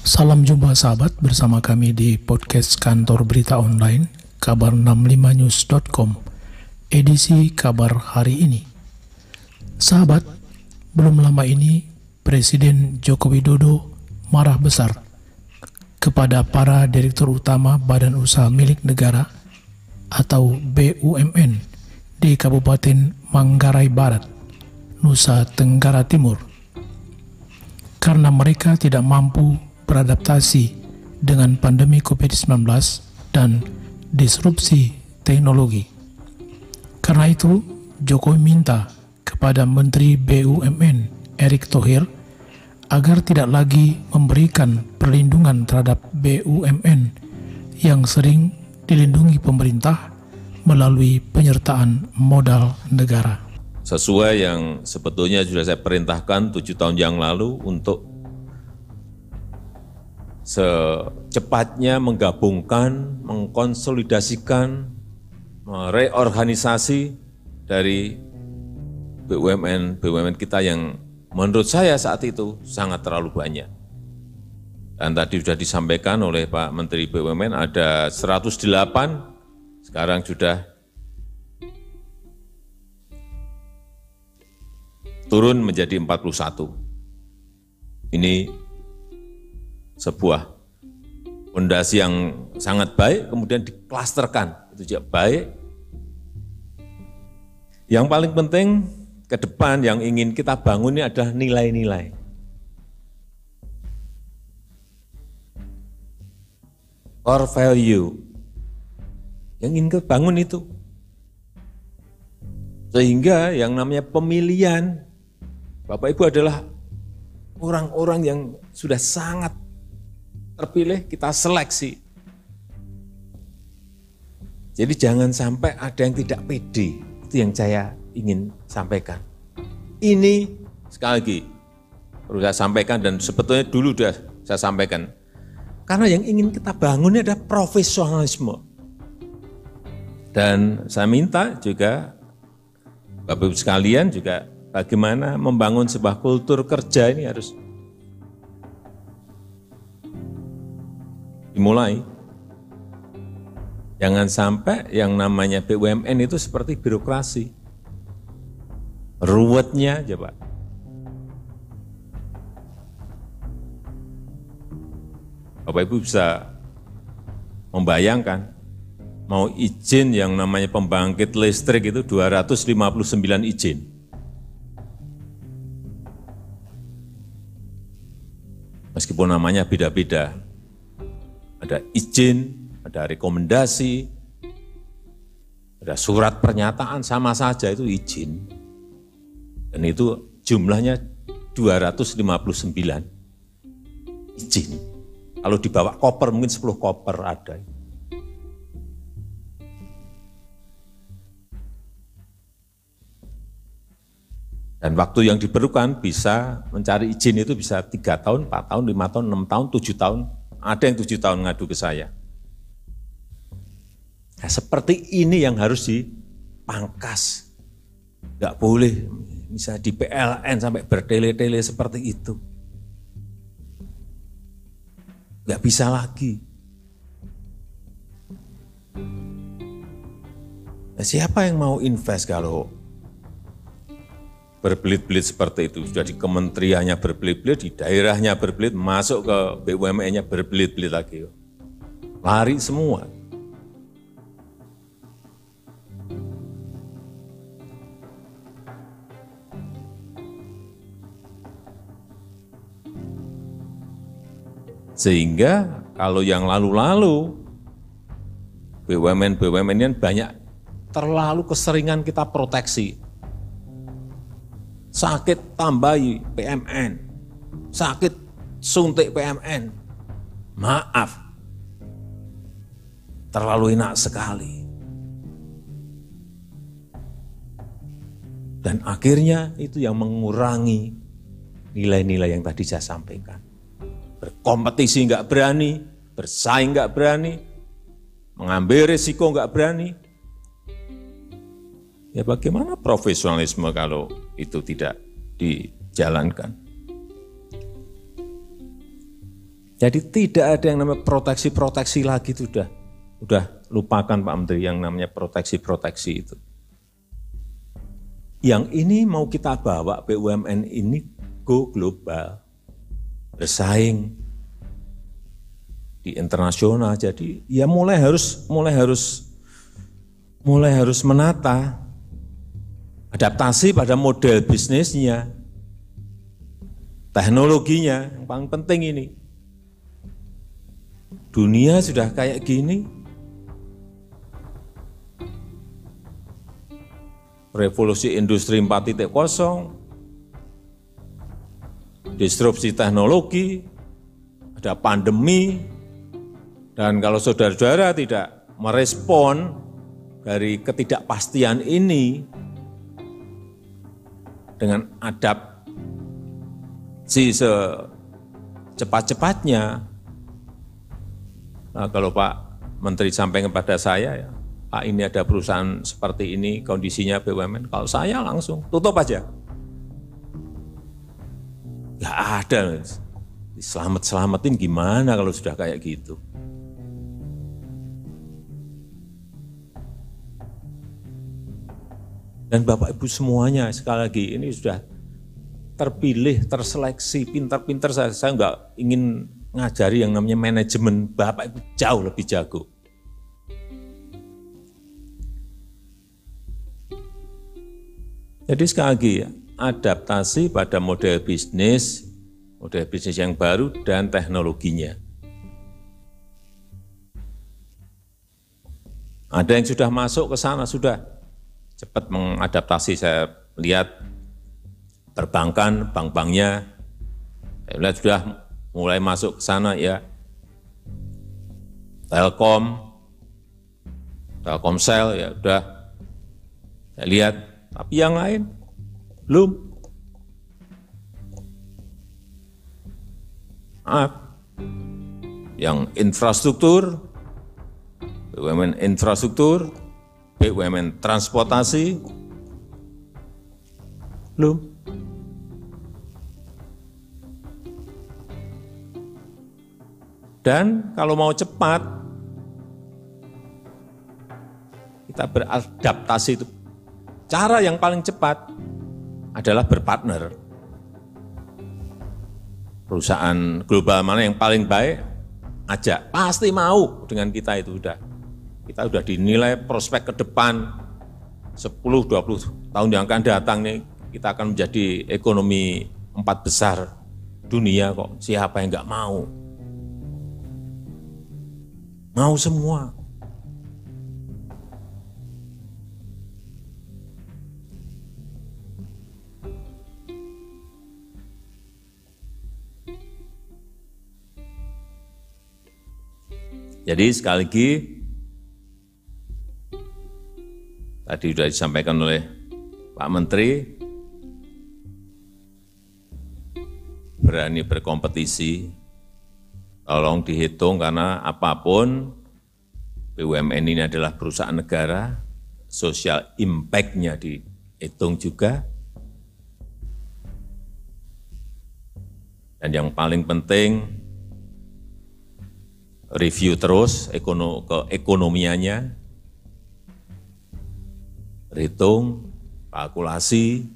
Salam jumpa sahabat bersama kami di podcast kantor berita online kabar65news.com edisi kabar hari ini. Sahabat, belum lama ini Presiden Joko Widodo marah besar kepada para direktur utama Badan Usaha Milik Negara atau BUMN di Kabupaten Manggarai Barat, Nusa Tenggara Timur karena mereka tidak mampu beradaptasi dengan pandemi COVID-19 dan disrupsi teknologi. Karena itu, Jokowi minta kepada Menteri BUMN Erick Thohir agar tidak lagi memberikan perlindungan terhadap BUMN yang sering dilindungi pemerintah melalui penyertaan modal negara. Sesuai yang sebetulnya sudah saya perintahkan tujuh tahun yang lalu untuk secepatnya menggabungkan, mengkonsolidasikan, mereorganisasi dari BUMN BUMN kita yang menurut saya saat itu sangat terlalu banyak. Dan tadi sudah disampaikan oleh Pak Menteri BUMN ada 108, sekarang sudah turun menjadi 41. Ini sebuah fondasi yang sangat baik, kemudian diklasterkan, itu juga baik. Yang paling penting ke depan yang ingin kita bangun ini adalah nilai-nilai. Core value yang ingin kita bangun itu. Sehingga yang namanya pemilihan Bapak Ibu adalah orang-orang yang sudah sangat terpilih, kita seleksi. Jadi jangan sampai ada yang tidak pede, itu yang saya ingin sampaikan. Ini sekali lagi perlu saya sampaikan dan sebetulnya dulu sudah saya sampaikan. Karena yang ingin kita bangun ini adalah profesionalisme. Dan saya minta juga Bapak Ibu sekalian juga bagaimana membangun sebuah kultur kerja ini harus dimulai. Jangan sampai yang namanya BUMN itu seperti birokrasi. Ruwetnya aja Pak. Bapak Ibu bisa membayangkan mau izin yang namanya pembangkit listrik itu 259 izin. Meskipun namanya beda-beda, ada izin, ada rekomendasi, ada surat pernyataan sama saja itu izin. Dan itu jumlahnya 259 izin. Kalau dibawa koper mungkin 10 koper ada. Dan waktu yang diperlukan bisa mencari izin itu bisa tiga tahun, empat tahun, lima tahun, enam tahun, tujuh tahun, ada yang tujuh tahun ngadu ke saya. Nah, seperti ini yang harus dipangkas. Enggak boleh bisa di PLN sampai bertele-tele seperti itu. Enggak bisa lagi. Nah, siapa yang mau invest kalau berbelit-belit seperti itu. Sudah di kementeriannya berbelit-belit, di daerahnya berbelit, masuk ke BUMN-nya berbelit-belit lagi. Lari semua. Sehingga kalau yang lalu-lalu, BUMN-BUMN ini banyak terlalu keseringan kita proteksi sakit tambahi PMN, sakit suntik PMN. Maaf, terlalu enak sekali. Dan akhirnya itu yang mengurangi nilai-nilai yang tadi saya sampaikan. Berkompetisi nggak berani, bersaing nggak berani, mengambil risiko nggak berani, Ya bagaimana profesionalisme kalau itu tidak dijalankan? Jadi tidak ada yang namanya proteksi-proteksi lagi itu sudah udah lupakan Pak Menteri yang namanya proteksi-proteksi itu. Yang ini mau kita bawa BUMN ini go global, bersaing di internasional. Jadi ya mulai harus mulai harus mulai harus menata adaptasi pada model bisnisnya, teknologinya yang paling penting ini. Dunia sudah kayak gini, revolusi industri 4.0, disrupsi teknologi, ada pandemi, dan kalau saudara-saudara tidak merespon dari ketidakpastian ini dengan adaptasi secepat-cepatnya, nah kalau Pak Menteri sampaikan kepada saya, ya, Pak ini ada perusahaan seperti ini, kondisinya BUMN, kalau saya langsung tutup aja. Gak ada, selamat-selamatin gimana kalau sudah kayak gitu. Dan Bapak Ibu semuanya sekali lagi ini sudah terpilih, terseleksi, pintar-pintar saya, saya enggak ingin ngajari yang namanya manajemen, Bapak Ibu jauh lebih jago. Jadi sekali lagi adaptasi pada model bisnis, model bisnis yang baru dan teknologinya. Ada yang sudah masuk ke sana, sudah cepat mengadaptasi. Saya lihat perbankan, bank-banknya, saya lihat sudah mulai masuk ke sana ya. Telkom, Telkomsel ya sudah saya lihat, tapi yang lain belum. Maaf, yang infrastruktur, BUMN infrastruktur, BUMN transportasi, belum. Dan kalau mau cepat, kita beradaptasi itu. Cara yang paling cepat adalah berpartner. Perusahaan global mana yang paling baik, ajak. Pasti mau dengan kita itu udah kita sudah dinilai prospek ke depan 10-20 tahun yang akan datang nih, kita akan menjadi ekonomi empat besar dunia kok. Siapa yang nggak mau? Mau semua. Jadi sekali lagi Tadi sudah disampaikan oleh Pak Menteri, berani berkompetisi, tolong dihitung karena apa pun BUMN ini adalah perusahaan negara, social impact-nya dihitung juga. Dan yang paling penting, review terus ekono, keekonomiannya, berhitung, kalkulasi,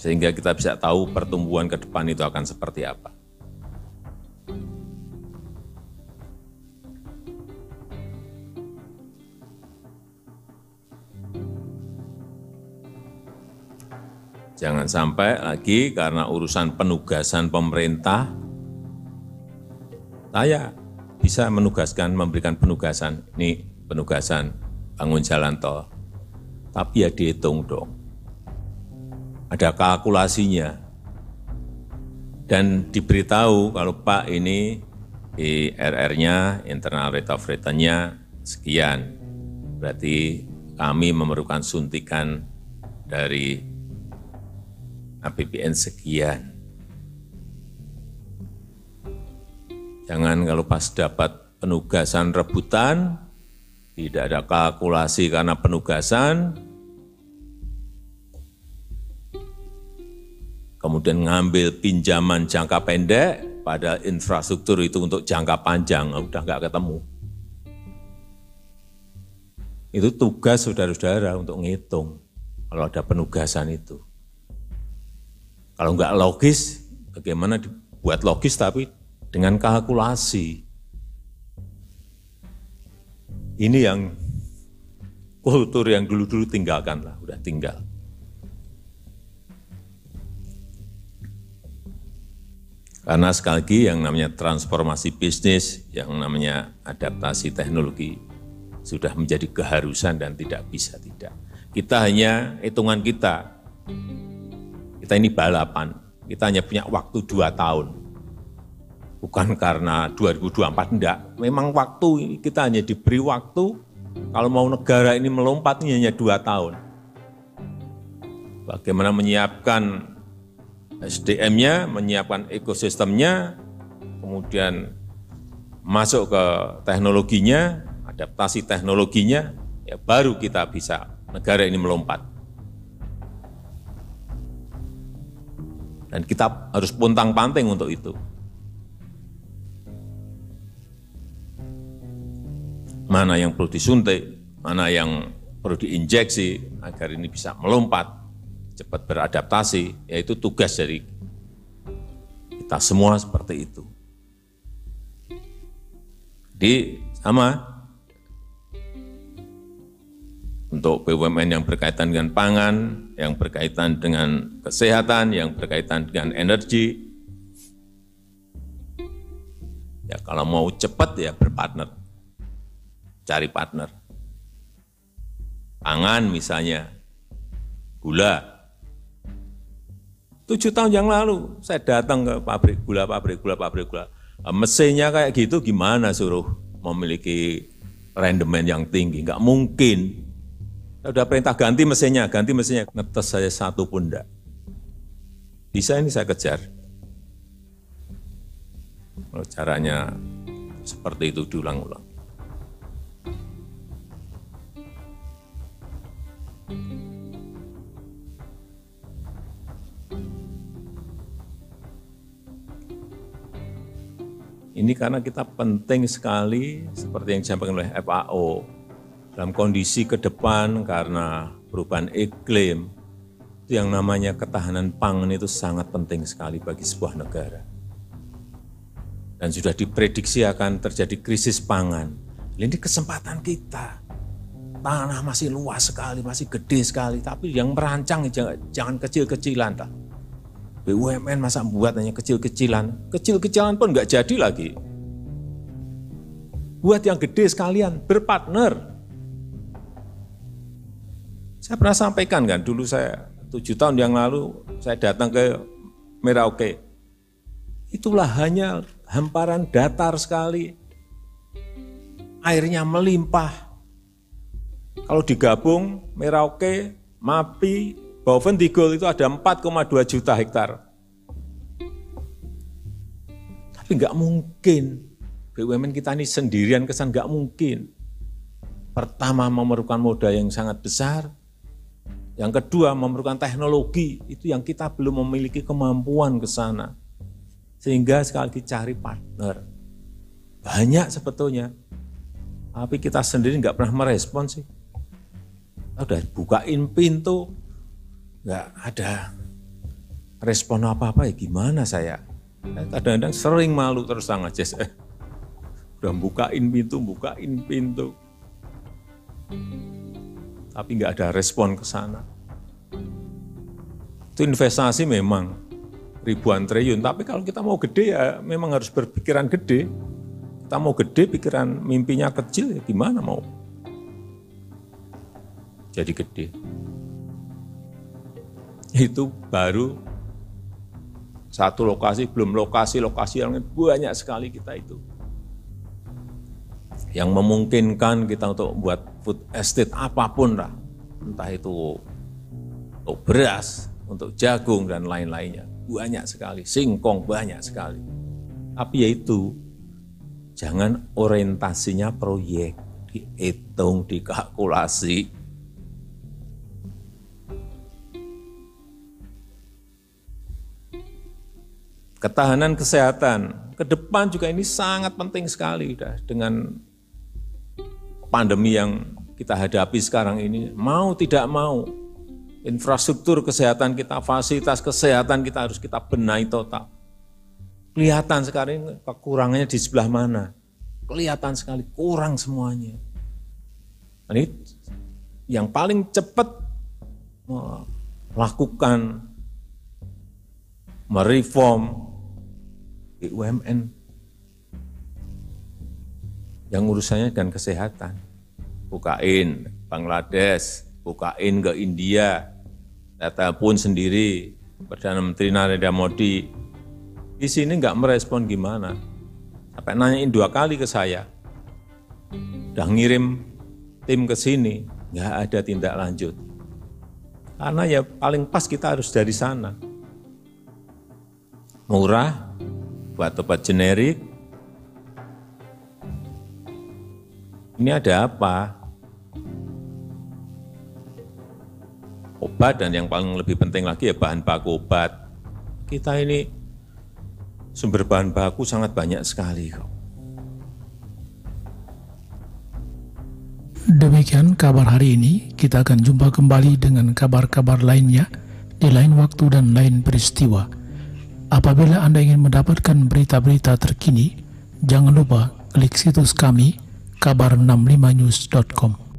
sehingga kita bisa tahu pertumbuhan ke depan itu akan seperti apa. Jangan sampai lagi karena urusan penugasan pemerintah, saya bisa menugaskan, memberikan penugasan, ini penugasan bangun jalan tol. Tapi ya dihitung dong. Ada kalkulasinya. Dan diberitahu kalau Pak ini IRR-nya, internal rate of return-nya sekian. Berarti kami memerlukan suntikan dari APBN sekian. Jangan kalau pas dapat penugasan rebutan, tidak ada kalkulasi karena penugasan, kemudian ngambil pinjaman jangka pendek, pada infrastruktur itu untuk jangka panjang, udah nggak ketemu. Itu tugas saudara-saudara untuk ngitung kalau ada penugasan itu. Kalau nggak logis, bagaimana dibuat logis tapi dengan kalkulasi. Ini yang kultur yang dulu-dulu tinggalkan lah, udah tinggal. Karena sekali lagi yang namanya transformasi bisnis, yang namanya adaptasi teknologi sudah menjadi keharusan dan tidak bisa tidak. Kita hanya hitungan kita, kita ini balapan, kita hanya punya waktu dua tahun bukan karena 2024 enggak. Memang waktu kita hanya diberi waktu kalau mau negara ini melompat ini hanya dua tahun. Bagaimana menyiapkan SDM-nya, menyiapkan ekosistemnya, kemudian masuk ke teknologinya, adaptasi teknologinya, ya baru kita bisa negara ini melompat. Dan kita harus puntang-panting untuk itu. mana yang perlu disuntik, mana yang perlu diinjeksi agar ini bisa melompat, cepat beradaptasi, yaitu tugas dari kita semua seperti itu. Di sama untuk BUMN yang berkaitan dengan pangan, yang berkaitan dengan kesehatan, yang berkaitan dengan energi. Ya kalau mau cepat ya berpartner cari partner. Pangan misalnya, gula. Tujuh tahun yang lalu saya datang ke pabrik gula, pabrik gula, pabrik gula. Mesinnya kayak gitu gimana suruh memiliki rendemen yang tinggi? Enggak mungkin. Saya udah perintah ganti mesinnya, ganti mesinnya. Ngetes saya satu pun enggak. Bisa ini saya kejar. Kalau caranya seperti itu diulang-ulang. Ini karena kita penting sekali seperti yang disampaikan oleh FAO dalam kondisi ke depan karena perubahan iklim itu yang namanya ketahanan pangan itu sangat penting sekali bagi sebuah negara. Dan sudah diprediksi akan terjadi krisis pangan. Ini kesempatan kita. Tanah masih luas sekali, masih gede sekali, tapi yang merancang jangan, kecil-kecilan. BUMN masa buat hanya kecil-kecilan, kecil-kecilan pun nggak jadi lagi. Buat yang gede sekalian, berpartner. Saya pernah sampaikan kan, dulu saya tujuh tahun yang lalu saya datang ke Merauke. Itulah hanya hamparan datar sekali. Airnya melimpah. Kalau digabung Merauke, Mapi, Boven Tigol itu ada 4,2 juta hektar. Tapi nggak mungkin BUMN kita ini sendirian kesan nggak mungkin. Pertama memerlukan modal yang sangat besar, yang kedua memerlukan teknologi, itu yang kita belum memiliki kemampuan ke sana. Sehingga sekali lagi cari partner. Banyak sebetulnya, tapi kita sendiri nggak pernah merespon sih. Udah bukain pintu, nggak ada respon apa-apa ya gimana saya. Kadang-kadang sering malu terus aja saya. Udah bukain pintu, bukain pintu. Tapi nggak ada respon ke sana. Itu investasi memang ribuan triliun, tapi kalau kita mau gede ya memang harus berpikiran gede. Kita mau gede, pikiran mimpinya kecil ya gimana mau jadi gede itu baru satu lokasi, belum lokasi-lokasi yang banyak sekali kita itu. Yang memungkinkan kita untuk membuat food estate apa pun lah. Entah itu untuk beras, untuk jagung, dan lain-lainnya. Banyak sekali, singkong banyak sekali. Tapi ya itu, jangan orientasinya proyek dihitung, dikalkulasi. Ketahanan kesehatan ke depan juga ini sangat penting sekali dah dengan pandemi yang kita hadapi sekarang ini mau tidak mau infrastruktur kesehatan kita, fasilitas kesehatan kita harus kita benahi total. Kelihatan sekarang kekurangannya di sebelah mana. Kelihatan sekali kurang semuanya. Ini yang paling cepat melakukan mereform BUMN yang urusannya dengan kesehatan. Bukain Bangladesh, bukain ke India, data pun sendiri, Perdana Menteri Narendra Modi, di sini nggak merespon gimana. Sampai nanyain dua kali ke saya, udah ngirim tim ke sini, nggak ada tindak lanjut. Karena ya paling pas kita harus dari sana. Murah, buat obat generik. Ini ada apa? Obat dan yang paling lebih penting lagi ya bahan baku obat. Kita ini sumber bahan baku sangat banyak sekali kok. Demikian kabar hari ini, kita akan jumpa kembali dengan kabar-kabar lainnya di lain waktu dan lain peristiwa. Apabila Anda ingin mendapatkan berita-berita terkini, jangan lupa klik situs kami kabar65news.com.